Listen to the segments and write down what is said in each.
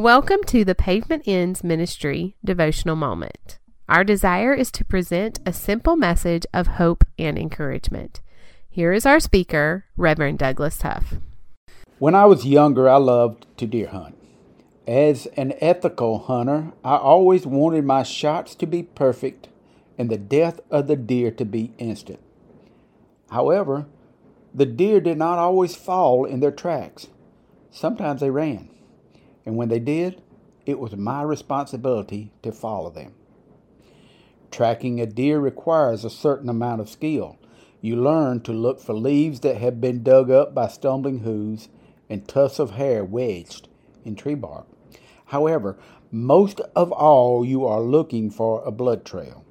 Welcome to the Pavement Ends Ministry devotional moment. Our desire is to present a simple message of hope and encouragement. Here is our speaker, Reverend Douglas Huff. When I was younger, I loved to deer hunt. As an ethical hunter, I always wanted my shots to be perfect and the death of the deer to be instant. However, the deer did not always fall in their tracks. Sometimes they ran and when they did, it was my responsibility to follow them. Tracking a deer requires a certain amount of skill. You learn to look for leaves that have been dug up by stumbling hooves and tufts of hair wedged in tree bark. However, most of all, you are looking for a blood trail.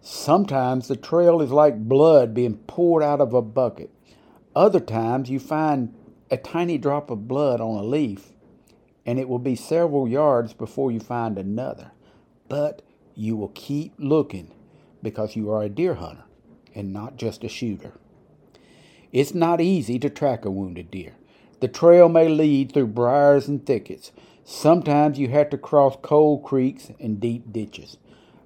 Sometimes the trail is like blood being poured out of a bucket. Other times you find a tiny drop of blood on a leaf and it will be several yards before you find another. But you will keep looking because you are a deer hunter and not just a shooter. It's not easy to track a wounded deer. The trail may lead through briars and thickets. Sometimes you have to cross cold creeks and deep ditches.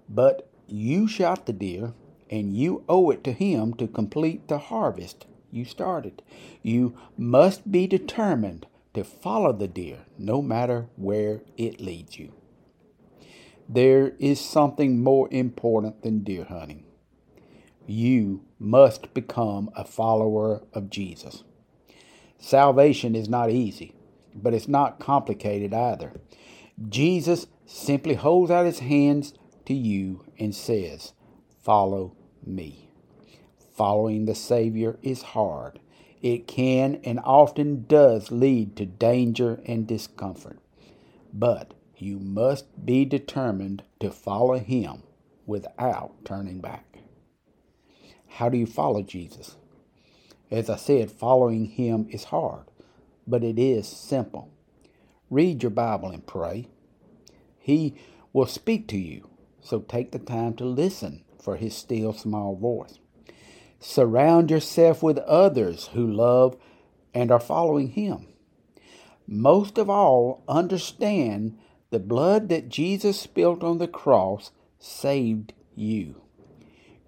But you shot the deer, and you owe it to him to complete the harvest you started. You must be determined to follow the deer no matter where it leads you. There is something more important than deer hunting. You must become a follower of Jesus. Salvation is not easy, but it's not complicated either. Jesus simply holds out his hands to you and says, Follow me. Following the Savior is hard, it can and often does lead to danger and discomfort. But you must be determined to follow Him without turning back. How do you follow Jesus? As I said, following Him is hard, but it is simple. Read your Bible and pray. He will speak to you, so take the time to listen for His still small voice. Surround yourself with others who love and are following Him. Most of all, understand the blood that Jesus spilt on the cross saved you.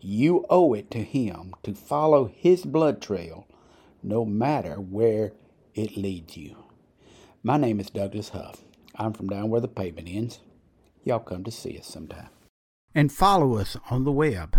You owe it to Him to follow His blood trail, no matter where it leads you. My name is Douglas Huff. I'm from down where the pavement ends. Y'all come to see us sometime. And follow us on the web